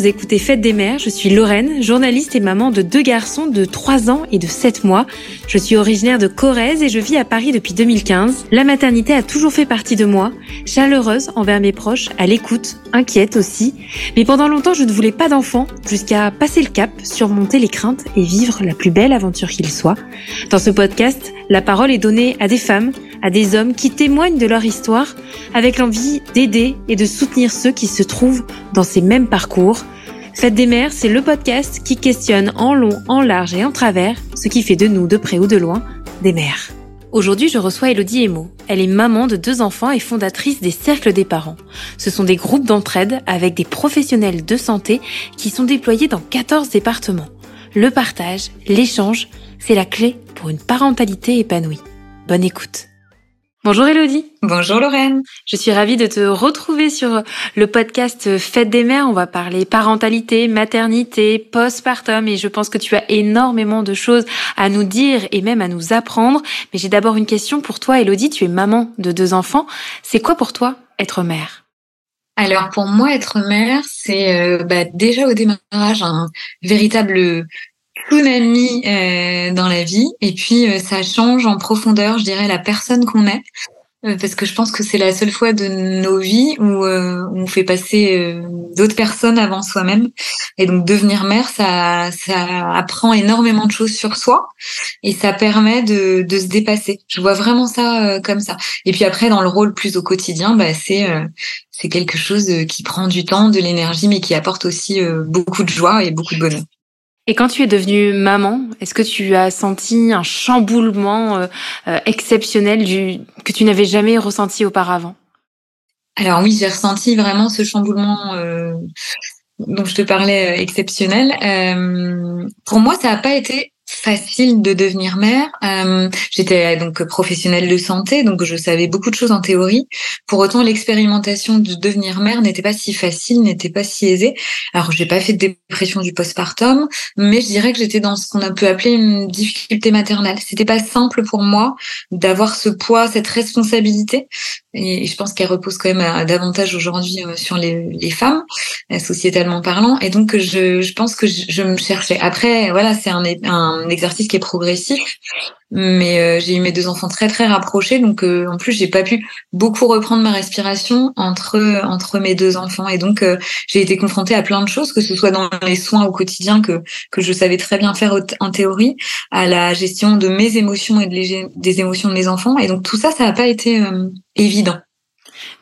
vous écoutez Fête des Mères, je suis Lorraine, journaliste et maman de deux garçons de 3 ans et de 7 mois. Je suis originaire de Corrèze et je vis à Paris depuis 2015. La maternité a toujours fait partie de moi, chaleureuse envers mes proches, à l'écoute, inquiète aussi. Mais pendant longtemps, je ne voulais pas d'enfants, jusqu'à passer le cap, surmonter les craintes et vivre la plus belle aventure qu'il soit. Dans ce podcast, la parole est donnée à des femmes, à des hommes qui témoignent de leur histoire avec l'envie d'aider et de soutenir ceux qui se trouvent dans ces mêmes parcours. Fête des mères, c'est le podcast qui questionne en long, en large et en travers ce qui fait de nous, de près ou de loin, des mères. Aujourd'hui, je reçois Elodie Emo. Elle est maman de deux enfants et fondatrice des Cercles des parents. Ce sont des groupes d'entraide avec des professionnels de santé qui sont déployés dans 14 départements. Le partage, l'échange, c'est la clé pour une parentalité épanouie. Bonne écoute. Bonjour Elodie. Bonjour Lorraine. Je suis ravie de te retrouver sur le podcast Fête des mères. On va parler parentalité, maternité, postpartum et je pense que tu as énormément de choses à nous dire et même à nous apprendre. Mais j'ai d'abord une question pour toi Elodie. Tu es maman de deux enfants. C'est quoi pour toi être mère? Alors pour moi, être mère, c'est euh, bah, déjà au démarrage un véritable tsunami euh, dans la vie et puis euh, ça change en profondeur, je dirais, la personne qu'on est. Euh, parce que je pense que c'est la seule fois de nos vies où, euh, on fait passer d'autres personnes avant soi-même. Et donc devenir mère, ça, ça apprend énormément de choses sur soi et ça permet de, de se dépasser. Je vois vraiment ça comme ça. Et puis après, dans le rôle plus au quotidien, bah, c'est c'est quelque chose qui prend du temps, de l'énergie, mais qui apporte aussi beaucoup de joie et beaucoup de bonheur. Et quand tu es devenue maman, est-ce que tu as senti un chamboulement euh, euh, exceptionnel du, que tu n'avais jamais ressenti auparavant? Alors oui, j'ai ressenti vraiment ce chamboulement euh, dont je te parlais exceptionnel. pour moi, ça n'a pas été facile de devenir mère. Euh, J'étais donc professionnelle de santé, donc je savais beaucoup de choses en théorie. Pour autant, l'expérimentation de devenir mère n'était pas si facile, n'était pas si aisée. Alors, j'ai pas fait de dépression du postpartum, mais je dirais que j'étais dans ce qu'on pu appeler une difficulté maternelle. C'était pas simple pour moi d'avoir ce poids, cette responsabilité. Et je pense qu'elle repose quand même euh, davantage aujourd'hui euh, sur les, les, femmes, euh, sociétalement parlant. Et donc, je, je pense que je, je me cherchais. Après, voilà, c'est un, un un exercice qui est progressif. Mais euh, j'ai eu mes deux enfants très très rapprochés, donc euh, en plus j'ai pas pu beaucoup reprendre ma respiration entre entre mes deux enfants, et donc euh, j'ai été confrontée à plein de choses, que ce soit dans les soins au quotidien que que je savais très bien faire en théorie, à la gestion de mes émotions et de des émotions de mes enfants, et donc tout ça ça n'a pas été évident.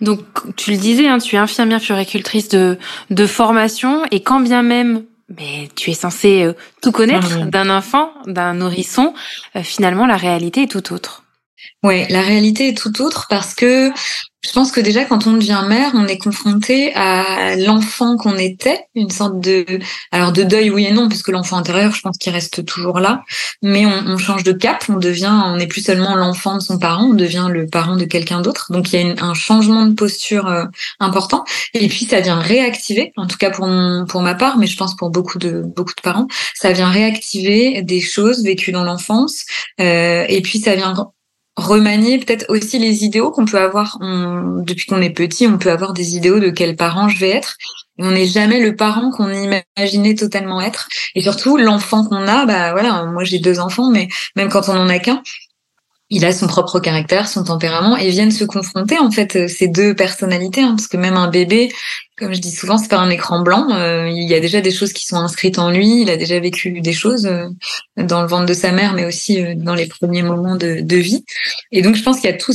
Donc tu le disais, hein, tu es infirmière puricultrice de de formation, et quand bien même mais tu es censé euh, tout connaître d'un enfant, d'un nourrisson. Euh, finalement, la réalité est tout autre. Ouais, la réalité est tout autre parce que je pense que déjà quand on devient mère, on est confronté à l'enfant qu'on était, une sorte de alors de deuil oui et non puisque l'enfant intérieur, je pense qu'il reste toujours là, mais on, on, change de cap, on devient on n'est plus seulement l'enfant de son parent, on devient le parent de quelqu'un d'autre. Donc il y a un changement de posture euh, important et puis ça vient réactiver, en tout cas pour pour ma part, mais je pense pour beaucoup de beaucoup de parents, ça vient réactiver des choses vécues dans l'enfance euh, et puis ça vient remanier peut-être aussi les idéaux qu'on peut avoir depuis qu'on est petit. On peut avoir des idéaux de quel parent je vais être. On n'est jamais le parent qu'on imaginait totalement être. Et surtout, l'enfant qu'on a, bah voilà, moi j'ai deux enfants, mais même quand on en a qu'un, il a son propre caractère, son tempérament, et viennent se confronter en fait ces deux personnalités, hein, parce que même un bébé, comme je dis souvent, c'est pas un écran blanc. Euh, il y a déjà des choses qui sont inscrites en lui. Il a déjà vécu des choses euh, dans le ventre de sa mère, mais aussi euh, dans les premiers moments de, vie. Et donc, je pense qu'il y a tout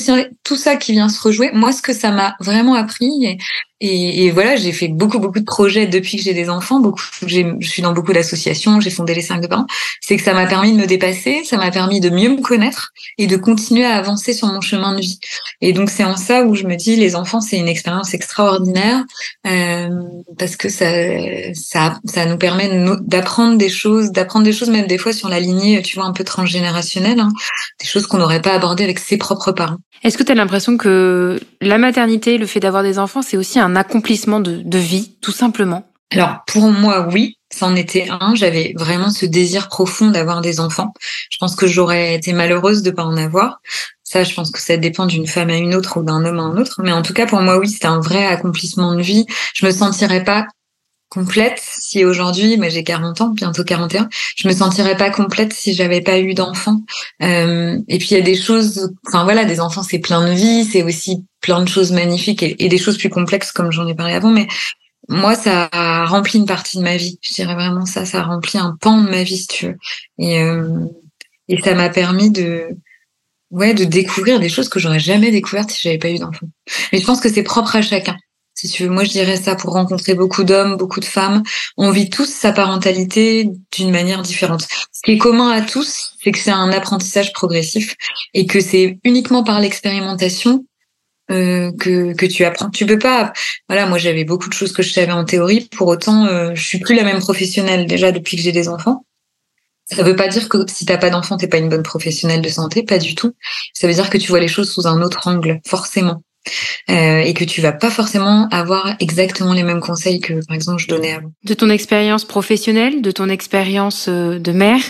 ça, qui vient se rejouer. Moi, ce que ça m'a vraiment appris, et, voilà, j'ai fait beaucoup, beaucoup de projets depuis que j'ai des enfants. Je suis dans beaucoup d'associations. J'ai fondé les cinq de parents. C'est que ça m'a permis de me dépasser. Ça m'a permis de mieux me connaître et de continuer à avancer sur mon chemin de vie. Et donc, c'est en ça où je me dis, les enfants, c'est une expérience extraordinaire. Euh, parce que ça, ça, ça nous permet d'apprendre des choses, d'apprendre des choses même des fois sur la lignée, tu vois, un peu transgénérationnelle, hein, des choses qu'on n'aurait pas abordées avec ses propres parents. Est-ce que tu as l'impression que la maternité, le fait d'avoir des enfants, c'est aussi un accomplissement de, de vie, tout simplement? Alors pour moi, oui, c'en était un. J'avais vraiment ce désir profond d'avoir des enfants. Je pense que j'aurais été malheureuse de pas en avoir. Ça, je pense que ça dépend d'une femme à une autre ou d'un homme à un autre. Mais en tout cas, pour moi, oui, c'était un vrai accomplissement de vie. Je me sentirais pas complète si aujourd'hui, moi j'ai 40 ans, bientôt 41, je me sentirais pas complète si j'avais pas eu d'enfants. Euh, et puis il y a des choses, enfin voilà, des enfants c'est plein de vie, c'est aussi plein de choses magnifiques et, des choses plus complexes comme j'en ai parlé avant, mais moi ça a rempli une partie de ma vie. Je dirais vraiment ça, ça a rempli un pan de ma vie si tu veux. Et, euh, et ça m'a permis de ouais de découvrir des choses que j'aurais jamais découvertes si j'avais pas eu d'enfants. Mais je pense que c'est propre à chacun si tu veux. Moi, je dirais ça pour rencontrer beaucoup d'hommes, beaucoup de femmes. On vit tous sa parentalité d'une manière différente. Ce qui est commun à tous, c'est que c'est un apprentissage progressif et que c'est uniquement par l'expérimentation euh, que que tu apprends. Tu peux pas. Voilà, moi j'avais beaucoup de choses que je savais en théorie. Pour autant, euh, je suis plus la même professionnelle déjà depuis que j'ai des enfants. Ça veut pas dire que si t'as pas d'enfant, t'es pas une bonne professionnelle de santé, pas du tout. Ça veut dire que tu vois les choses sous un autre angle, forcément. Euh, et que tu vas pas forcément avoir exactement les mêmes conseils que par exemple je donnais avant. De ton expérience professionnelle, de ton expérience euh, de mère,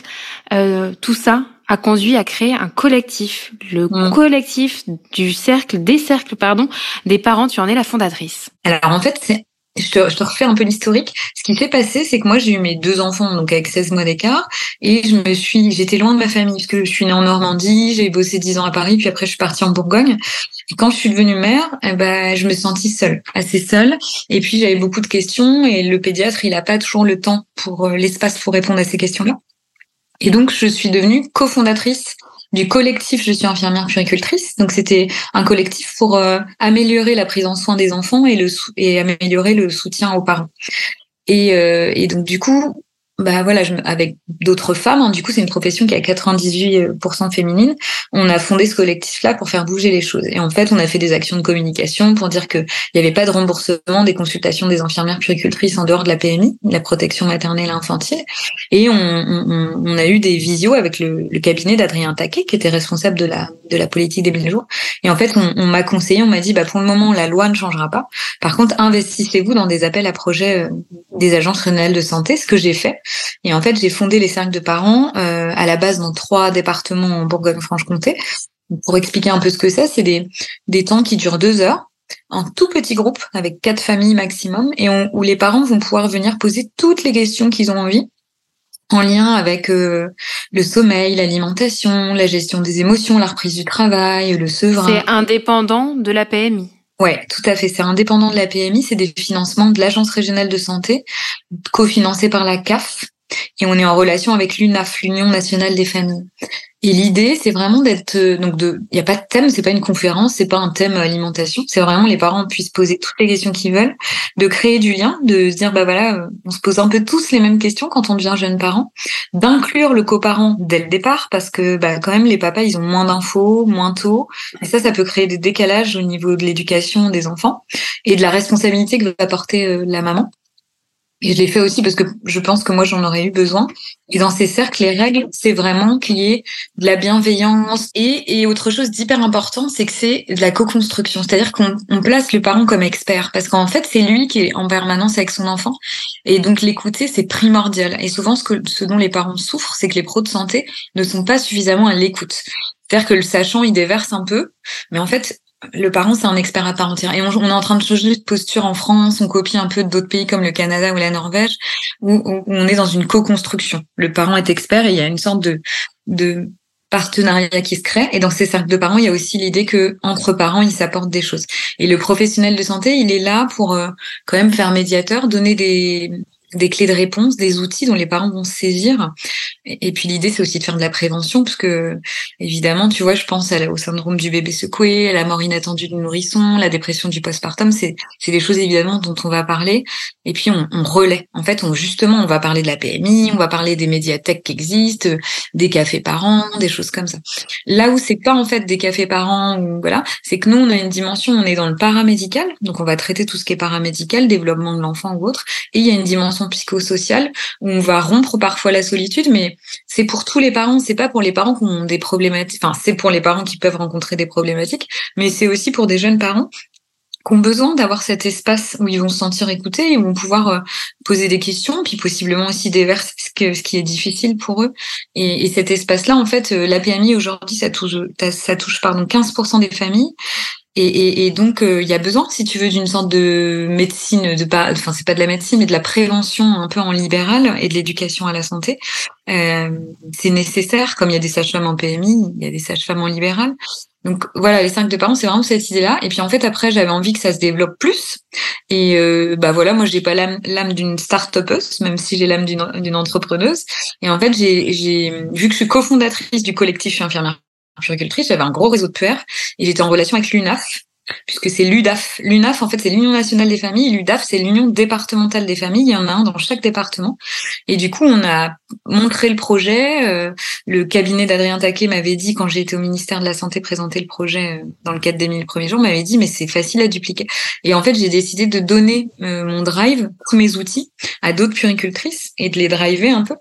euh, tout ça a conduit à créer un collectif, le mm. collectif du cercle, des cercles, pardon, des parents. Tu en es la fondatrice. Alors en fait, c'est je te, je te, refais un peu l'historique. Ce qui s'est passé, c'est que moi, j'ai eu mes deux enfants, donc avec 16 mois d'écart, et je me suis, j'étais loin de ma famille, parce que je suis née en Normandie, j'ai bossé 10 ans à Paris, puis après, je suis partie en Bourgogne. Et quand je suis devenue mère, eh ben, je me sentis seule, assez seule. Et puis, j'avais beaucoup de questions, et le pédiatre, il a pas toujours le temps pour euh, l'espace pour répondre à ces questions-là. Et donc, je suis devenue cofondatrice du collectif Je suis infirmière puricultrice. Donc c'était un collectif pour euh, améliorer la prise en soin des enfants et, et améliorer le soutien aux parents. Et, euh, et donc du coup, bah voilà, je, avec d'autres femmes. Hein. Du coup, c'est une profession qui a 98% féminine. On a fondé ce collectif-là pour faire bouger les choses. Et en fait, on a fait des actions de communication pour dire qu'il n'y avait pas de remboursement des consultations des infirmières puricultrices en dehors de la PMI, la protection maternelle et infantile. Et on, on, on a eu des visios avec le, le cabinet d'Adrien Taquet, qui était responsable de la, de la politique des 1000 jours. Et en fait, on, on m'a conseillé, on m'a dit, bah, pour le moment, la loi ne changera pas. Par contre, investissez-vous dans des appels à projets euh, des agences régionales de santé, ce que j'ai fait. Et en fait, j'ai fondé les cercles de parents euh, à la base dans trois départements en Bourgogne-Franche-Comté. Pour expliquer un peu ce que c'est, c'est des, des temps qui durent deux heures en tout petit groupe avec quatre familles maximum et où les parents vont pouvoir venir poser toutes les questions qu'ils ont envie en lien avec euh, le sommeil, l'alimentation, la gestion des émotions, la reprise du travail, le sevrage. C'est indépendant de la PMI. Ouais, tout à fait. C'est indépendant de la PMI. C'est des financements de l'Agence régionale de santé, cofinancés par la CAF. Et on est en relation avec l'UNAF, l'Union nationale des familles. Et l'idée, c'est vraiment d'être euh, donc de. Il n'y a pas de thème, c'est pas une conférence, c'est pas un thème alimentation. C'est vraiment les parents puissent poser toutes les questions qu'ils veulent, de créer du lien, de se dire bah voilà, euh, on se pose un peu tous les mêmes questions quand on devient jeune parent, d'inclure le coparent dès le départ parce que bah quand même les papas ils ont moins d'infos, moins tôt, et ça ça peut créer des décalages au niveau de l'éducation des enfants et de la responsabilité que va porter euh, la maman. Et je l'ai fait aussi parce que je pense que moi j'en aurais eu besoin. Et dans ces cercles, les règles, c'est vraiment qu'il y ait de la bienveillance. Et, et autre chose d'hyper important, c'est que c'est de la co-construction. C'est-à-dire qu'on on place le parent comme expert. Parce qu'en fait, c'est lui qui est en permanence avec son enfant. Et donc l'écouter, c'est primordial. Et souvent, ce, que, ce dont les parents souffrent, c'est que les pros de santé ne sont pas suffisamment à l'écoute. C'est-à-dire que le sachant, il déverse un peu. Mais en fait, le parent, c'est un expert à part entière. Et on, est en train de changer de posture en France, on copie un peu d'autres pays comme le Canada ou la Norvège, où, on est dans une co-construction. Le parent est expert et il y a une sorte de, de partenariat qui se crée. Et dans ces cercles de parents, il y a aussi l'idée que entre parents, ils s'apportent des choses. Et le professionnel de santé, il est là pour euh, quand même faire médiateur, donner des, des clés de réponse, des outils dont les parents vont saisir. Et, puis l'idée, c'est aussi de faire de la prévention, parce que évidemment, tu vois, je pense au syndrome du bébé secoué, à la mort inattendue du nourrisson, la dépression du postpartum, c'est des choses évidemment dont on va parler. Et puis on, relaie. En fait, on justement, on va parler de la PMI, on va parler des médiathèques qui existent, des cafés parents, des choses comme ça. Là où c'est pas en fait des cafés parents, voilà, c'est que nous on a une dimension, on est dans le paramédical, donc on va traiter tout ce qui est paramédical, développement de l'enfant ou autre, et il y a une dimension psychosocial où on va rompre parfois la solitude, mais c'est pour tous les parents, c'est pas pour les parents qui ont des problématiques, enfin c'est pour les parents qui peuvent rencontrer des problématiques, mais c'est aussi pour des jeunes parents qui ont besoin d'avoir cet espace où ils vont se sentir écoutés et vont pouvoir euh, poser des questions, puis possiblement aussi déverser ce, qui est difficile pour eux. Et, cet espace-là, en fait, euh, la PMI aujourd'hui, ça touche, ça touche pardon 15% des familles. Et, et, donc, il y a besoin, si tu veux, d'une sorte de médecine, de pas, enfin, c'est pas de la médecine, mais de la prévention un peu en libéral et de l'éducation à la santé. Euh, c'est nécessaire, comme il y a des sages-femmes en PMI, il y a des sages-femmes en libéral. Donc voilà, les cinq de parents, c'est vraiment cette idée-là. Et puis en fait, après, j'avais envie que ça se développe plus. Et euh, bah voilà, moi, j'ai pas l'âme d'une start-upeuse, même si j'ai l'âme d'une entrepreneuse. Et en fait, j'ai vu que je suis cofondatrice du collectif Je suis infirmière puricultrice, j'avais un gros réseau de puères et j'étais en relation avec l'UNAF, puisque c'est l'UDAF. L'UNAF, en fait, c'est l'Union nationale des familles. L'UDAF, c'est l'Union départementale des familles. Il y en a un dans chaque département. Et du coup, on a montré le projet. Euh, le cabinet d'Adrien Taquet m'avait dit, quand j'ai été au ministère de la Santé présenter le projet euh, dans le cadre des 1000 premiers jours, m'avait dit, mais c'est facile à dupliquer. Et en fait, j'ai décidé de donner euh, mon drive, tous mes outils, à d'autres puricultrices et de les driver un peu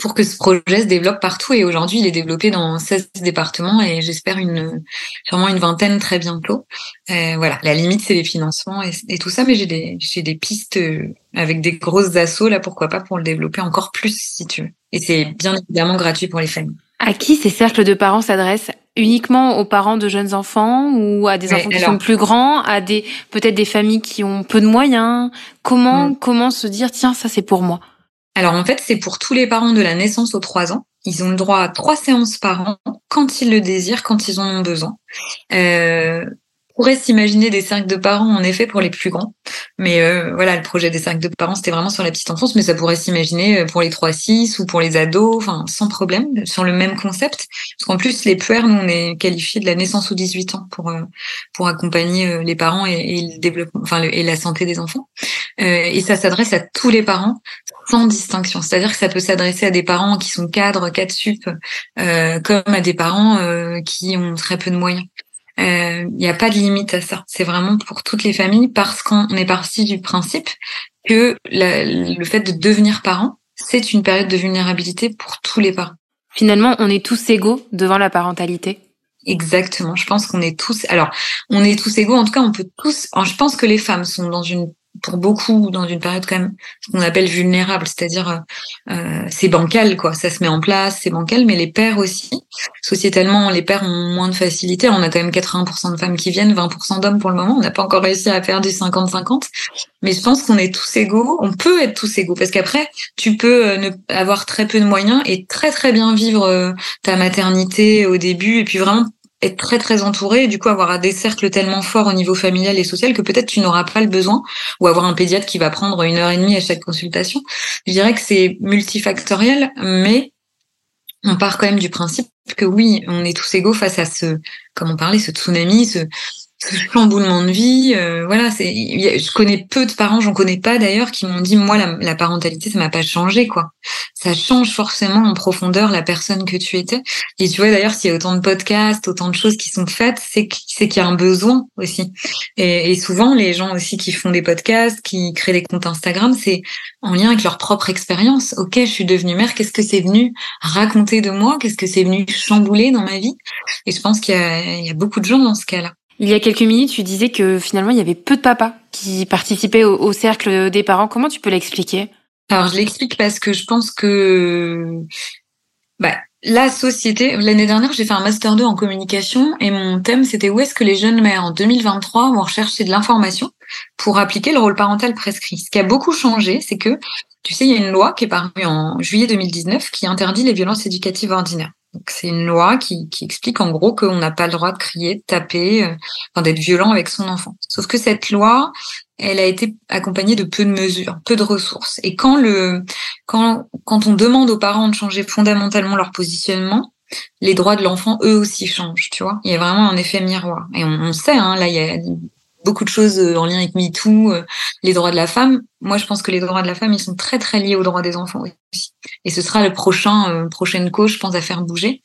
pour que ce projet se développe partout. Et aujourd'hui, il est développé dans 16 départements et j'espère une sûrement une vingtaine très bientôt. Euh, voilà, la limite c'est les financements et, tout ça, mais j'ai des j'ai des pistes euh, avec des grosses assauts là, pourquoi pas pour le développer encore plus si tu veux. Et c'est bien évidemment gratuit pour les familles. À qui ces cercles de parents s'adressent? Uniquement aux parents de jeunes enfants ou à des enfants qui sont plus grands, à des peut-être des familles qui ont peu de moyens? Comment mm. comment se dire tiens ça c'est pour moi? Alors en fait, c'est pour tous les parents de la naissance aux trois ans. Ils ont le droit à trois séances par an quand ils le désirent, quand ils en ont besoin. Euh, pourrait s'imaginer des cercles de parents, en effet, pour les plus grands. Mais euh, voilà, le projet des cercles de parents, c'était vraiment sur la petite enfance, mais ça pourrait s'imaginer euh, pour les 3-6 ou pour les ados, enfin, sans problème, sur le même concept. Parce qu'en plus, les puères, nous, on est qualifiés de la naissance aux 18 ans pour euh, pour accompagner les parents et, et le développement, enfin, et la santé des enfants. Et ça s'adresse à tous les parents, sans distinction. C'est-à-dire que ça peut s'adresser à des parents qui sont cadres, cadres sup, comme à des parents qui ont très peu de moyens. Il euh, n'y a pas de limite à ça. C'est vraiment pour toutes les familles parce qu'on est parti du principe que le fait de devenir parent, c'est une période de vulnérabilité pour tous les parents. Finalement, on est tous égaux devant la parentalité. Exactement. Je pense qu'on est tous. Alors, on est tous égaux. En tout cas, on peut tous. je pense que les femmes sont dans une pour beaucoup dans une période quand même ce qu'on appelle vulnérable, c'est-à-dire euh, euh, c'est bancal quoi, ça se met en place, c'est bancal, mais les pères aussi. Sociétalement, les pères ont moins de facilité. On a quand même 80% de femmes qui viennent, 20% d'hommes pour le moment. On n'a pas encore réussi à faire du 50-50, mais je pense qu'on est tous égaux. On peut être tous égaux parce qu'après, tu peux euh, ne avoir très peu de moyens et très très bien vivre ta maternité au début et puis vraiment être très très entouré du coup avoir des cercles tellement forts au niveau familial et social que peut-être tu n'auras pas le besoin ou avoir un pédiatre qui va prendre une heure et demie à chaque consultation. Je dirais que c'est multifactoriel, mais on part quand même du principe que oui, on est tous égaux face à ce, comme on parlait, ce tsunami, ce, ce chamboulement de vie. Euh, voilà, c'est. Je connais peu de parents, j'en connais pas d'ailleurs, qui m'ont dit moi la, parentalité ça m'a pas changé quoi. Ça change forcément en profondeur la personne que tu étais. Et tu vois d'ailleurs s'il y a autant de podcasts, autant de choses qui sont faites, c'est qu'il y a un besoin aussi. Et, souvent les gens aussi qui font des podcasts, qui créent des comptes Instagram, c'est en lien avec leur propre expérience. Ok, je suis devenue mère, qu'est-ce que c'est venu raconter de moi, qu'est-ce que c'est venu chambouler dans ma vie? Et je pense qu'il y a beaucoup de gens dans ce cas-là. Il y a quelques minutes, tu disais que finalement, il y avait peu de papas qui participaient au, cercle des parents. Comment tu peux l'expliquer? Alors, je l'explique parce que je pense que bah, la société, l'année dernière, j'ai fait un master 2 en communication et mon thème, c'était où est-ce que les jeunes mères en 2023 vont rechercher de l'information pour appliquer le rôle parental prescrit. Ce qui a beaucoup changé, c'est que, tu sais, il y a une loi qui est parue en juillet 2019 qui interdit les violences éducatives ordinaires. C'est une loi qui, explique en gros qu'on n'a pas le droit de crier, de taper, euh, d'être violent avec son enfant. Sauf que cette loi, elle a été accompagnée de peu de mesures, peu de ressources. Et quand le quand quand on demande aux parents de changer fondamentalement leur positionnement, les droits de l'enfant eux aussi changent, tu vois. Il y a vraiment un effet miroir. Et on, on sait, hein, là il y a beaucoup de choses euh, en lien avec MeToo, euh, les droits de la femme. Moi, je pense que les droits de la femme, ils sont très très liés aux droits des enfants aussi. Et ce sera le prochain euh, prochaine cause, je pense, à faire bouger.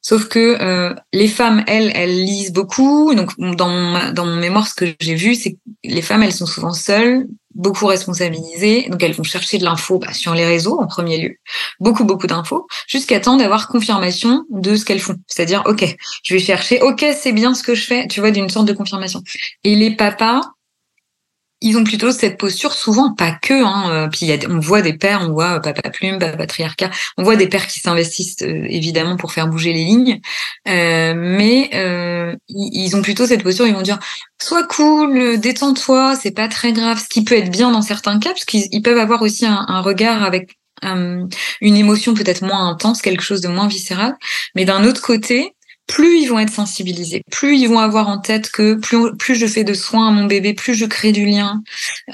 Sauf que euh, les femmes, elles, elles lisent beaucoup. Donc, dans mon, dans mon mémoire, ce que j'ai vu, c'est que les femmes, elles sont souvent seules, beaucoup responsabilisées. Donc, elles vont chercher de l'info bah, sur les réseaux en premier lieu, beaucoup, beaucoup d'infos, jusqu'à temps d'avoir confirmation de ce qu'elles font. C'est-à-dire, ok, je vais chercher, ok, c'est bien ce que je fais, tu vois, d'une sorte de confirmation. Et les papas, ils ont plutôt cette posture, souvent pas que. Hein, euh, puis y a, on voit des pères, on voit papa plume, patriarcat, on voit des pères qui s'investissent euh, évidemment pour faire bouger les lignes, euh, mais euh, ils ont plutôt cette posture. Ils vont dire sois cool, détends-toi, c'est pas très grave. Ce qui peut être bien dans certains cas, parce qu'ils peuvent avoir aussi un, un regard avec une émotion peut-être moins intense, quelque chose de moins viscéral. Mais d'un autre côté, plus ils vont être sensibilisés, plus ils vont avoir en tête que plus, plus je fais de soins à mon bébé, plus je crée du lien.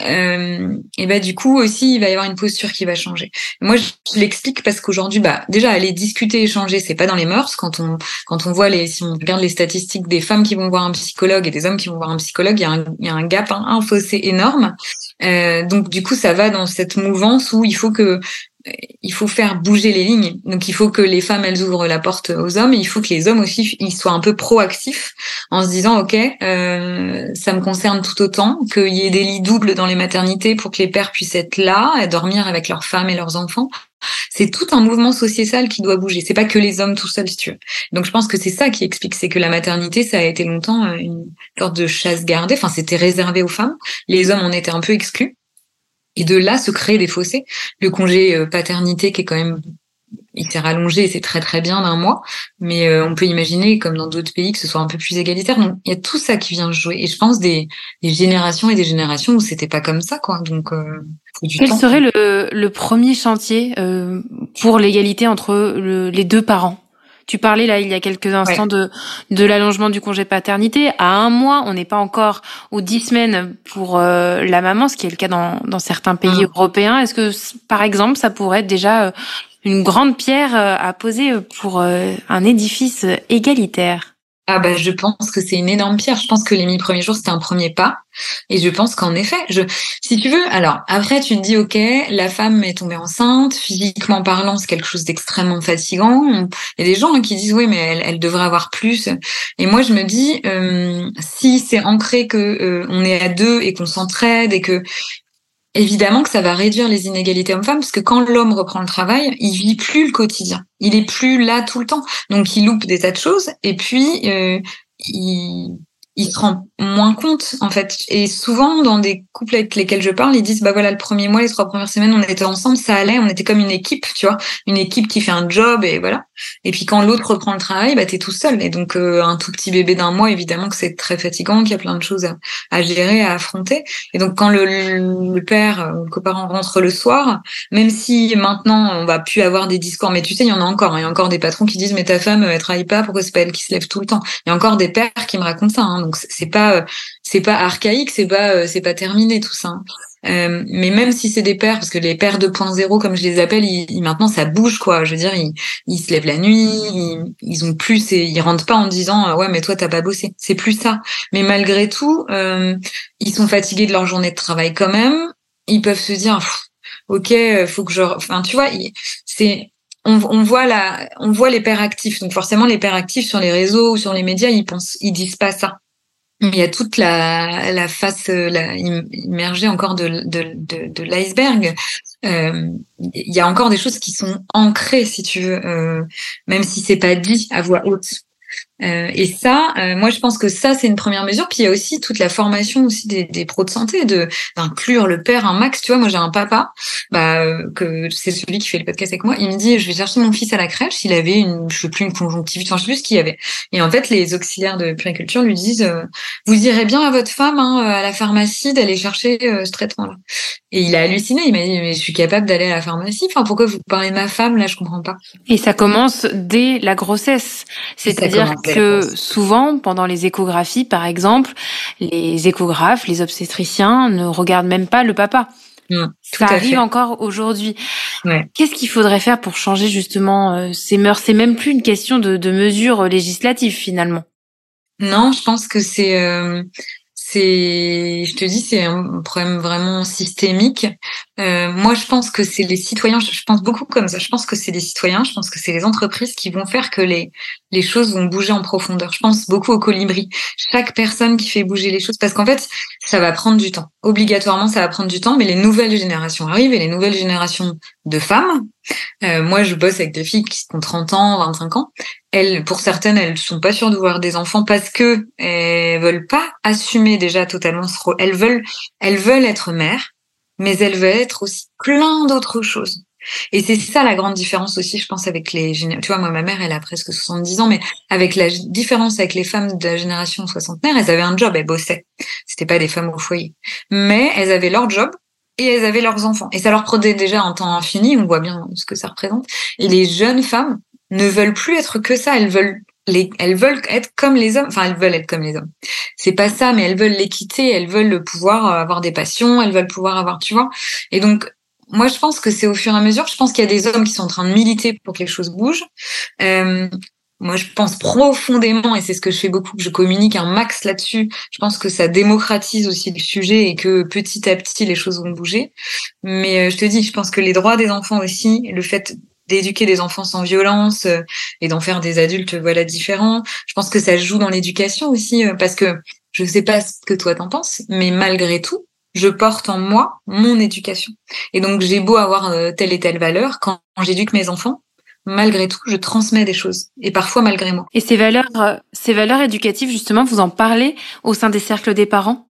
Euh, et ben du coup aussi, il va y avoir une posture qui va changer. Moi, je, l'explique parce qu'aujourd'hui, bah déjà aller discuter, échanger, c'est pas dans les mœurs. Quand on quand on voit les, si on regarde les statistiques des femmes qui vont voir un psychologue et des hommes qui vont voir un psychologue, il y a un, il y a un gap, un, un fossé énorme. Euh, donc du coup, ça va dans cette mouvance où il faut que il faut faire bouger les lignes. Donc il faut que les femmes elles ouvrent la porte aux hommes et il faut que les hommes aussi ils soient un peu proactifs en se disant ok euh, ça me concerne tout autant qu'il y ait des lits doubles dans les maternités pour que les pères puissent être là et dormir avec leurs femmes et leurs enfants. C'est tout un mouvement sociétal qui doit bouger. C'est pas que les hommes tout seuls, si tu veux. Donc je pense que c'est ça qui explique, c'est que la maternité, ça a été longtemps euh, une sorte de chasse gardée. Enfin, c'était réservé aux femmes. Les hommes en étaient un peu exclus. Et de là se créer des fossés. Le congé euh, paternité qui est quand même il s'est rallongé c'est très très bien d'un mois, mais euh, on peut imaginer, comme dans d'autres pays, que ce soit un peu plus égalitaire. Donc il y a tout ça qui vient jouer. Et je pense des, des générations et des générations où c'était pas comme ça, quoi. Donc euh, quel serait le, le, premier chantier euh, pour l'égalité entre les deux parents? Tu parlais là il y a quelques instants de de l'allongement du congé paternité. À un mois, on n'est pas encore aux dix semaines pour euh, la maman, ce qui est le cas dans, dans certains pays mmh. européens. Est-ce que, par exemple, ça pourrait être déjà euh, une grande pierre euh, à poser pour un édifice égalitaire? Ah bah je pense que c'est une énorme pierre. Je pense que les mille premiers jours c'était un premier pas. Et je pense qu'en effet, je, si tu veux, alors après tu te dis ok, la femme est tombée enceinte, physiquement parlant c'est quelque chose d'extrêmement fatigant. Il y a des gens hein, qui disent oui mais elle, elle, devrait avoir plus. Et moi je me dis euh, si c'est ancré que euh, on est à deux et qu'on s'entraide et que évidemment que ça va réduire les inégalités hommes-femmes parce que quand l'homme reprend le travail, il vit plus le quotidien. Il est plus là tout le temps. Donc il loupe des tas de choses et puis euh, il, il se rend moins compte en fait. Et souvent dans des couples avec lesquels je parle, ils disent bah voilà le premier mois, les trois premières semaines, on était ensemble, ça allait, on était comme une équipe, tu vois, une équipe qui fait un job et voilà. Et puis quand l'autre reprend le travail, bah t'es tout seul. Et donc euh, un tout petit bébé d'un mois, évidemment que c'est très fatigant, qu'il y a plein de choses à, gérer, à affronter. Et donc quand le, père ou le coparent rentre le soir, même si maintenant on va plus avoir des discours, mais tu sais, il y en a encore. Hein. Il y a encore des patrons qui disent mais ta femme elle travaille pas, pourquoi c'est pas elle qui se lève tout le temps? Il y a encore des pères qui me racontent ça. Hein. Donc c'est pas c'est pas archaïque, c'est pas c'est pas terminé tout ça. Hein. Euh, mais même si c'est des pères, parce que les pères 2.0, comme je les appelle, ils, maintenant ça bouge quoi. Je veux dire, ils, ils se lèvent la nuit, ils, ils ont plus, et ils rentrent pas en disant ouais mais toi t'as pas bossé. C'est plus ça. Mais malgré tout, euh, ils sont fatigués de leur journée de travail quand même. Ils peuvent se dire ok, faut que je, enfin tu vois, c'est on, on, voit la, on voit les pères actifs. Donc forcément, les pères actifs sur les réseaux ou sur les médias, ils pensent, ils disent pas ça. Il y a toute la, face la, immergée encore de l'iceberg. Euh, il y a encore des choses qui sont ancrées, si tu veux, euh, même si c'est pas dit à voix haute. Euh, et ça, euh, moi je pense que ça c'est une première mesure. Puis il y a aussi toute la formation aussi des, des pros de santé, de d'inclure le père un max. Tu vois, moi j'ai un papa, bah euh, que c'est celui qui fait le podcast avec moi. Il me dit, je vais chercher mon fils à la crèche. Il avait une, je sais plus une conjonctivite, enfin je sais plus ce qu'il y avait. Et en fait les auxiliaires de puriculture lui disent, vous irez bien à votre femme hein, à la pharmacie d'aller chercher ce traitement-là. Et il a halluciné. Il m'a dit, mais je suis capable d'aller à la pharmacie. Enfin pourquoi vous parlez de ma femme? Là Je comprends pas. Et ça commence dès la grossesse, c'est-à-dire que souvent, pendant les échographies, par exemple, les échographes, les obstétriciens ne regardent même pas le papa. Mmh, ça arrive encore aujourd'hui. Qu'est-ce qu'il faudrait faire pour changer justement euh, ces mœurs? C'est même plus une question de, de mesures législatives finalement. Non, je pense que c'est euh, c'est, je te dis, c'est un problème vraiment systémique. Euh, moi, je pense que c'est les citoyens. Je pense beaucoup comme ça. Je pense que c'est les citoyens. Je pense que c'est les entreprises qui vont faire que les les choses vont bouger en profondeur. Je pense beaucoup aux colibris. Chaque personne qui fait bouger les choses, parce qu'en fait, ça va prendre du temps. Obligatoirement, ça va prendre du temps. Mais les nouvelles générations arrivent et les nouvelles générations de femmes. Euh, moi, je bosse avec des filles qui ont 30 ans, 25 ans elles, pour certaines, elles sont pas sûres de voir des enfants parce que elles veulent pas assumer déjà totalement ce rôle. Elles veulent, elles veulent être mères, mais elles veulent être aussi plein d'autres choses. Et c'est ça la grande différence aussi, je pense, avec les Tu vois, moi, ma mère, elle a presque 70 ans, mais avec la différence avec les femmes de la génération soixantenaire, elles avaient un job, elles bossaient. C'était pas des femmes au foyer. Mais elles avaient leur job elles avaient leurs enfants. Et ça leur prenait déjà un temps infini, on voit bien ce que ça représente. Et les jeunes femmes ne veulent plus être que ça, elles veulent les, elles veulent être comme les hommes, enfin elles veulent être comme les hommes. C'est pas ça, mais elles veulent l'équité, elles veulent pouvoir avoir des passions, elles veulent pouvoir avoir, tu vois. Et donc moi, je pense que c'est au fur et à mesure. Je pense qu'il y a des hommes qui sont en train de militer pour que les choses bougent. Euh, moi, je pense profondément, et c'est ce que je fais beaucoup, que je communique un max là-dessus. Je pense que ça démocratise aussi le sujet et que petit à petit, les choses vont bouger. Mais euh, je te dis, je pense que les droits des enfants aussi, le fait d'éduquer des enfants sans violence euh, et d'en faire des adultes voilà différents. Je pense que ça joue dans l'éducation aussi euh, parce que je sais pas ce que toi t'en penses, mais malgré tout, je porte en moi mon éducation. Et donc j'ai beau avoir telle et telle valeur, quand j'éduque mes enfants, malgré tout, je transmets des choses, et parfois malgré moi. Et ces valeurs, euh, ces valeurs éducatives, justement, vous en parlez au sein des cercles des parents?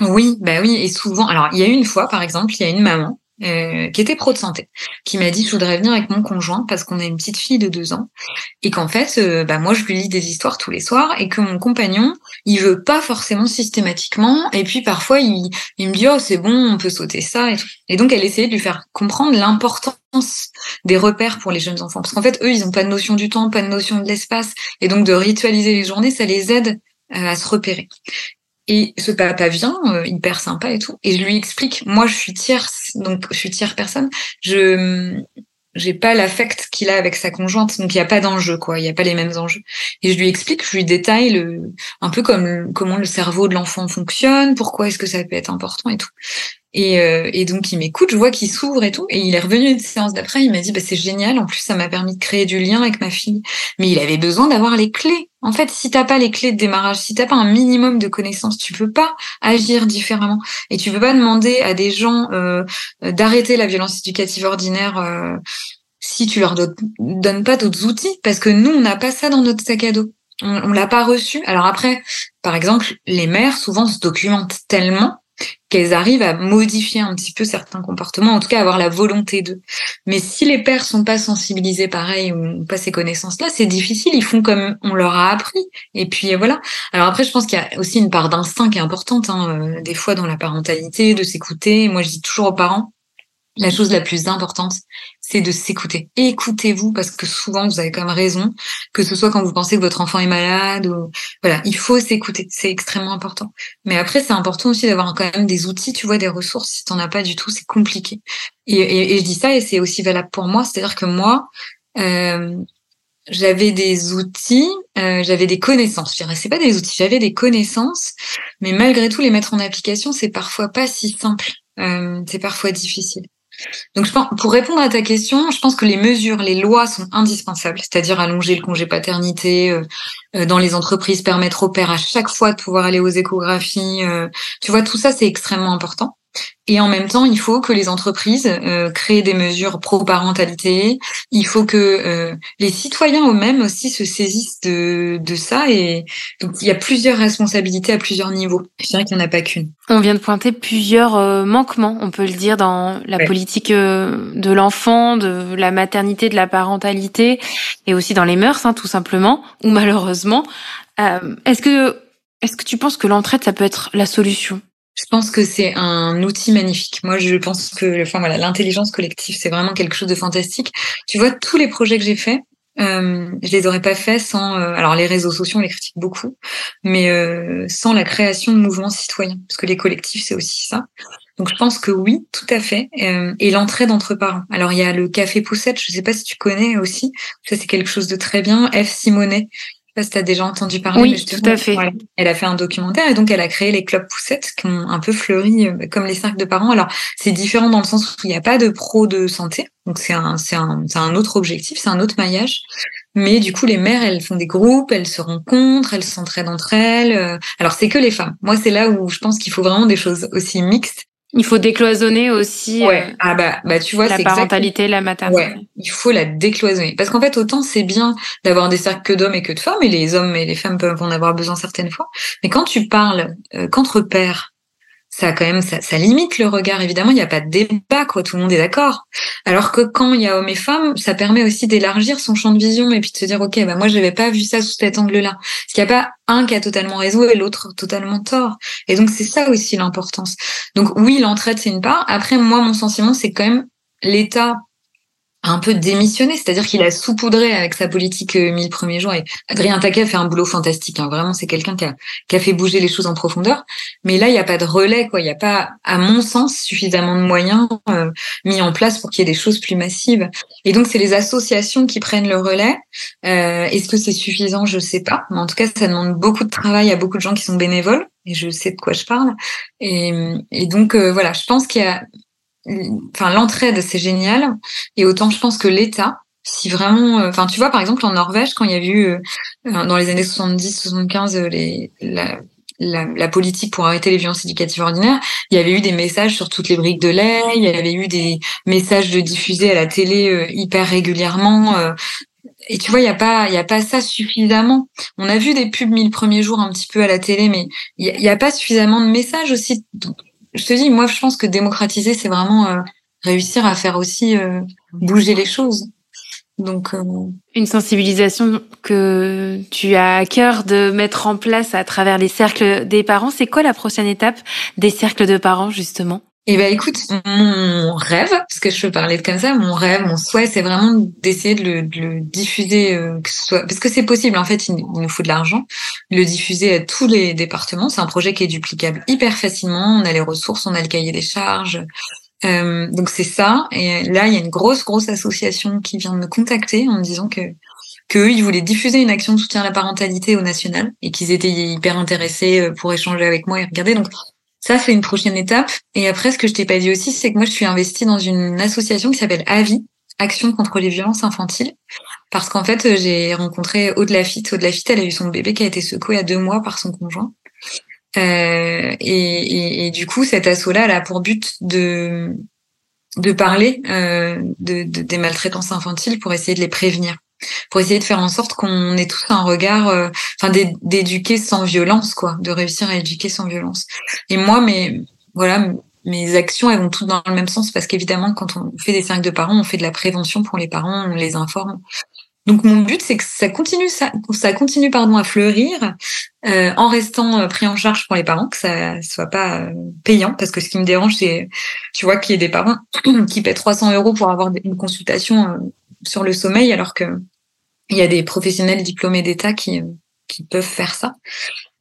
Oui, bah oui, et souvent. Alors il y a une fois, par exemple, il y a une maman euh, qui était pro de santé, qui m'a dit je voudrais venir avec mon conjoint parce qu'on a une petite fille de deux ans et qu'en fait, euh, bah moi je lui lis des histoires tous les soirs et que mon compagnon il veut pas forcément systématiquement et puis parfois il, me dit oh c'est bon on peut sauter ça. Et donc elle essayait de lui faire comprendre l'importance des repères pour les jeunes enfants parce qu'en fait eux ils ont pas de notion du temps, pas de notion de l'espace et donc de ritualiser les journées ça les aide euh, à se repérer. Et ce papa vient, euh, hyper sympa et tout, et je lui explique, moi je suis tierce, donc je suis tierce personne, je j'ai pas l'affect qu'il a avec sa conjointe, donc il y a pas d'enjeu quoi, il y a pas les mêmes enjeux. Et je lui explique, je lui détaille le, un peu comme comment le cerveau de l'enfant fonctionne, pourquoi est-ce que ça peut être important et tout. Et, euh, et donc il m'écoute, je vois qu'il s'ouvre et tout, et il est revenu une séance d'après, il m'a dit bah c'est génial, en plus ça m'a permis de créer du lien avec ma fille. Mais il avait besoin d'avoir les clés. En fait, si t'as pas les clés de démarrage, si t'as pas un minimum de connaissances, tu peux pas agir différemment. Et tu peux pas demander à des gens euh, d'arrêter la violence éducative ordinaire euh, si tu leur donnes pas d'autres outils, parce que nous on n'a pas ça dans notre sac à dos. On, on l'a pas reçu. Alors après, par exemple, les mères souvent se documentent tellement qu'elles arrivent à modifier un petit peu certains comportements, en tout cas avoir la volonté d'eux. Mais si les pères sont pas sensibilisés pareil ou pas ces connaissances-là, c'est difficile. Ils font comme on leur a appris. Et puis voilà. Alors après, je pense qu'il y a aussi une part d'instinct qui est importante, hein, euh, des fois dans la parentalité, de s'écouter. Moi, je dis toujours aux parents, la chose la plus importante, c'est de s'écouter. Écoutez-vous parce que souvent vous avez quand même raison, que ce soit quand vous pensez que votre enfant est malade ou voilà, il faut s'écouter, c'est extrêmement important. Mais après c'est important aussi d'avoir quand même des outils, tu vois, des ressources. Si t'en as pas du tout, c'est compliqué. Et, je dis ça et c'est aussi valable pour moi, c'est-à-dire que moi. Euh, j'avais des outils, euh, j'avais des connaissances. Je dirais, c'est pas des outils, j'avais des connaissances, mais malgré tout, les mettre en application, c'est parfois pas si simple. Euh, c'est parfois difficile. Donc, je pense, pour répondre à ta question, je pense que les mesures, les lois sont indispensables, c'est-à-dire allonger le congé paternité euh, euh, dans les entreprises, permettre aux pères à chaque fois de pouvoir aller aux échographies. Euh, tu vois, tout ça, c'est extrêmement important. Et en même temps, il faut que les entreprises euh, créent des mesures pro-parentalité. Il faut que euh, les citoyens eux-mêmes aussi se saisissent de, de ça. Et donc, il y a plusieurs responsabilités à plusieurs niveaux. Je dirais qu'il n'y en a pas qu'une. On vient de pointer plusieurs euh, manquements, on peut le dire, dans la politique de l'enfant, de la maternité, de la parentalité, et aussi dans les mœurs, hein, tout simplement, ou malheureusement. est-ce que est-ce que tu penses que l'entraide, ça peut être la solution? Je pense que c'est un outil magnifique. Moi, je pense que, enfin voilà, l'intelligence collective, c'est vraiment quelque chose de fantastique. Tu vois, tous les projets que j'ai faits, euh, je les aurais pas faits sans. Euh, alors, les réseaux sociaux, on les critique beaucoup, mais euh, sans la création de mouvements citoyens, parce que les collectifs, c'est aussi ça. Donc, je pense que oui, tout à fait. Euh, et l'entraide entre parents. Alors, il y a le café poussette. Je sais pas si tu connais aussi. Ça, c'est quelque chose de très bien. F. Simonet, sais pas si tu as déjà entendu parler. Oui, tout à fait. Elle a fait un documentaire et donc elle a créé les clubs poussettes qui ont un peu fleuri euh, comme les cercles de parents. Alors, c'est différent dans le sens où il n'y a pas de pro de santé. Donc, c'est un, c'est un, c'est un autre objectif, c'est un autre maillage. Mais du coup, les mères, elles font des groupes, elles se rencontrent, elles s'entraident entre elles. Euh. Alors, c'est que les femmes. Moi, c'est là où je pense qu'il faut vraiment des choses aussi mixtes Il faut décloisonner aussi. Ouais. Euh, ah bah bah tu vois, la parentalité, la maternité. Ouais. Il faut la décloisonner parce qu'en fait autant c'est bien d'avoir des cercles que d'hommes et que de femmes et les hommes et les femmes peuvent en avoir besoin certaines fois. Mais quand tu parles euh, qu'entre pères ça quand même ça, limite le regard évidemment il n'y a pas de débat quoi tout le monde est d'accord. Alors que quand il y a hommes et femmes ça permet aussi d'élargir son champ de vision et puis de se dire ok bah moi j'avais pas vu ça sous cet angle là parce qu'il n'y a pas un qui a totalement raison et l'autre totalement tort. Et donc c'est ça aussi l'importance. Donc oui l'entraide c'est une part. Après moi mon sentiment c'est quand même l'État un peu démissionné, c'est-à-dire qu'il a saupoudré avec sa politique euh, mille premiers jours. Et Adrien Taquet fait un boulot fantastique. Hein. Vraiment, c'est quelqu'un qui a, qui a fait bouger les choses en profondeur. Mais là, il n'y a pas de relais, quoi. Il n'y a pas, à mon sens, suffisamment de moyens euh, mis en place pour qu'il y ait des choses plus massives. Et donc, c'est les associations qui prennent le relais. Euh, Est-ce que c'est suffisant? Je sais pas. Mais en tout cas, ça demande beaucoup de travail à beaucoup de gens qui sont bénévoles. Et je sais de quoi je parle. Et, et donc, euh, voilà, je pense qu'il y a enfin l'entraide c'est génial et autant je pense que l'État si vraiment euh, enfin tu vois par exemple en Norvège quand il y a eu euh, dans les années 70 75 euh, les la, la, politique pour arrêter les violences éducatives ordinaires, il y avait eu des messages sur toutes les briques de lait, il y avait eu des messages diffusés à la télé hyper régulièrement. et tu vois, il y a pas, il y a pas ça suffisamment. On a vu des pubs mille premiers jours un petit peu à la télé, mais il y, a pas suffisamment de messages aussi je te dis, moi, je pense que démocratiser, c'est vraiment euh, réussir à faire aussi euh, bouger les choses. Donc, euh, une sensibilisation que tu as à cœur de mettre en place à travers les cercles des parents. C'est quoi la prochaine étape des cercles de parents, justement? Eh ben écoute, mon rêve, parce que je peux parler de comme ça, mon rêve, mon souhait, c'est vraiment d'essayer de le, diffuser, euh, que ce soit, parce que c'est possible. En fait, il, nous faut de l'argent, le diffuser à tous les départements. C'est un projet qui est duplicable hyper facilement. On a les ressources, on a le cahier des charges. Euh, donc c'est ça. Et là, il y a une grosse, grosse association qui vient de me contacter en me disant que qu'eux, ils voulaient diffuser une action de soutien à la parentalité au national et qu'ils étaient hyper intéressés euh, pour échanger avec moi et regarder. Donc ça, c'est une prochaine étape. Et après, ce que je t'ai pas dit aussi, c'est que moi, je suis investie dans une association qui s'appelle AVI, Action contre les violences infantiles. Parce qu'en fait, j'ai rencontré Aude Lafitte. Aude Lafitte, elle a eu son bébé qui a été secoué à deux mois par son conjoint. Euh, et, et, du coup, cet assaut-là, elle a pour but de de parler euh, de, de, des maltraitances infantiles pour essayer de les prévenir pour essayer de faire en sorte qu'on ait tous un regard, euh, enfin d'éduquer sans violence, quoi, de réussir à éduquer sans violence. Et moi, mes voilà, mes actions, elles vont toutes dans le même sens parce qu'évidemment, quand on fait des cercles de parents, on fait de la prévention pour les parents, on les informe. Donc mon but, c'est que ça continue, ça, continue pardon à fleurir euh, en restant euh, pris en charge pour les parents, que ça soit pas payant, parce que ce qui me dérange, c'est, tu vois, qu'il y ait des parents qui paient 300 euros pour avoir une consultation sur le sommeil, alors que il y a des professionnels diplômés d'État qui, qui peuvent faire ça.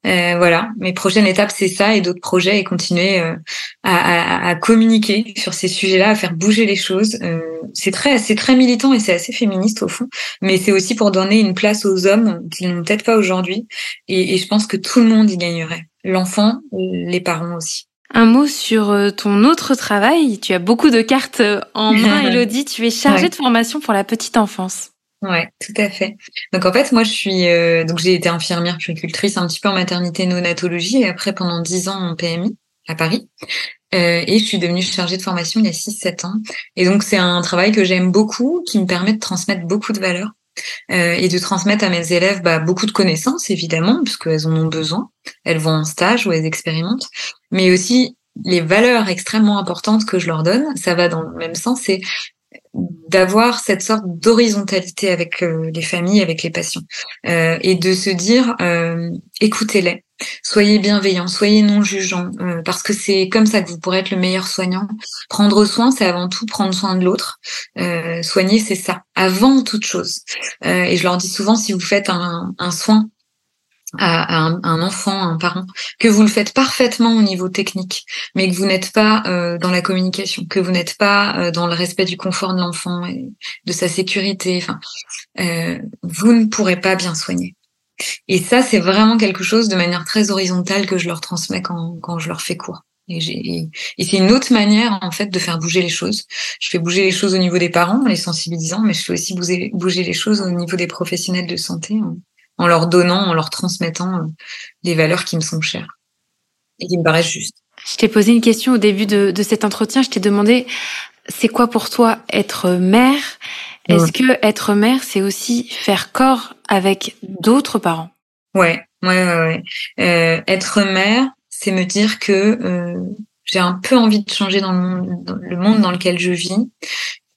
Euh, voilà, mes prochaines étapes, c'est ça et d'autres projets et continuer euh, à, à, communiquer sur ces sujets-là, à faire bouger les choses. Euh, c'est très, c'est très militant et c'est assez féministe au fond, mais c'est aussi pour donner une place aux hommes qui n'ont peut-être pas aujourd'hui. Et, je pense que tout le monde y gagnerait, l'enfant, les parents aussi. Un mot sur euh, ton autre travail. Tu as beaucoup de cartes en main, Elodie. Tu es chargée de formation pour la petite enfance. Ouais, tout à fait. Donc en fait, moi je suis euh, donc j'ai été infirmière puéricultrice un petit peu en maternité néonatologie et après pendant dix ans en PMI à Paris. Euh, et je suis devenue chargée de formation il y a 6-7 ans. Et donc c'est un travail que j'aime beaucoup, qui me permet de transmettre beaucoup de valeurs euh, et de transmettre à mes élèves bah, beaucoup de connaissances évidemment, puisqu'elles en ont besoin. Elles vont en stage ou elles expérimentent, mais aussi les valeurs extrêmement importantes que je leur donne, ça va dans le même sens, c'est d'avoir cette sorte d'horizontalité avec euh, les familles, avec les patients, euh, et de se dire euh, écoutez-les, soyez bienveillants, soyez non jugeants, euh, parce que c'est comme ça que vous pourrez être le meilleur soignant. Prendre soin, c'est avant tout prendre soin de l'autre. soigner, c'est ça, avant toute chose. et je leur dis souvent, si vous faites un, un soin à, un, un, enfant, un parent, que vous le faites parfaitement au niveau technique, mais que vous n'êtes pas euh, dans la communication, que vous n'êtes pas euh, dans le respect du confort de l'enfant et de sa sécurité, enfin, euh, vous ne pourrez pas bien soigner. Et ça, c'est vraiment quelque chose de manière très horizontale que je leur transmets quand, quand je leur fais cours. Et, et c'est une autre manière en fait de faire bouger les choses. Je fais bouger les choses au niveau des parents en les sensibilisant, mais je fais aussi bouger, bouger les choses au niveau des professionnels de santé leur donnant, en leur transmettant euh, les valeurs qui me sont chères et qui me paraissent justes. Je t'ai posé une question au début de, de cet entretien. Je t'ai demandé, c'est quoi pour toi être mère? Est-ce que être mère, c'est aussi faire corps avec d'autres parents? Ouais, ouais, ouais. Euh, être mère, c'est me dire que euh, j'ai un peu envie de changer dans le, monde, dans le monde dans lequel je vis,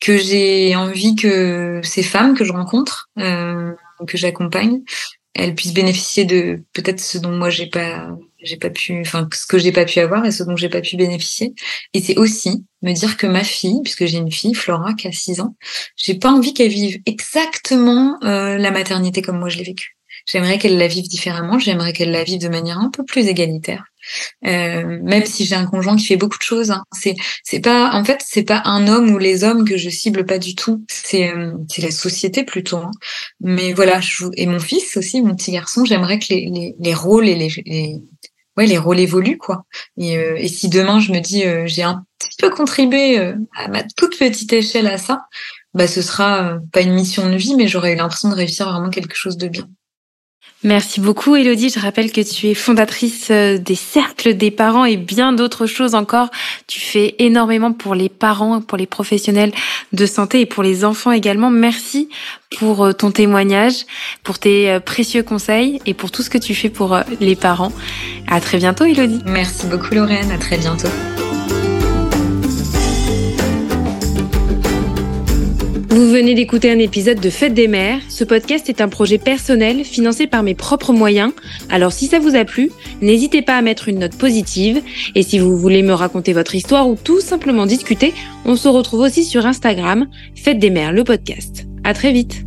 que j'ai envie que ces femmes que je rencontre, euh, que j'accompagne, elles puissent bénéficier de peut-être ce dont moi j'ai pas pas pu enfin ce que j'ai pas pu avoir et ce dont j'ai pas pu bénéficier. Et c'est aussi me dire que ma fille puisque j'ai une fille Flora qui a 6 ans j'ai pas envie qu'elle vive exactement euh, la maternité comme moi je l'ai vécue J'aimerais qu'elle la vive différemment. J'aimerais qu'elle la vive de manière un peu plus égalitaire. Euh, même si j'ai un conjoint qui fait beaucoup de choses, hein. c'est c'est pas en fait c'est pas un homme ou les hommes que je cible pas du tout. C'est euh, c'est la société plutôt. Hein. Mais voilà, je, et mon fils aussi, mon petit garçon, j'aimerais que les, les, les rôles et les, les ouais les rôles évoluent quoi. Et, euh, et si demain je me dis euh, j'ai un petit peu contribué euh, à ma toute petite échelle à ça, bah ce sera pas une mission de vie, mais j'aurais eu l'impression de réussir vraiment quelque chose de bien. Merci beaucoup Elodie. Je rappelle que tu es fondatrice euh, des cercles des parents et bien d'autres choses encore. Tu fais énormément pour les parents, pour les professionnels de santé et pour les enfants également. Merci pour euh, ton témoignage, pour tes euh, précieux conseils et pour tout ce que tu fais pour les parents. À très bientôt Elodie. Merci beaucoup Lorraine. À très bientôt. Vous venez d'écouter un épisode de Fête des mères. Ce podcast est un projet personnel financé par mes propres moyens. Alors si ça vous a plu, n'hésitez pas à mettre une note positive. Et si vous voulez me raconter votre histoire ou tout simplement discuter, on se retrouve aussi sur Instagram, Fête des mères, le podcast. À très vite.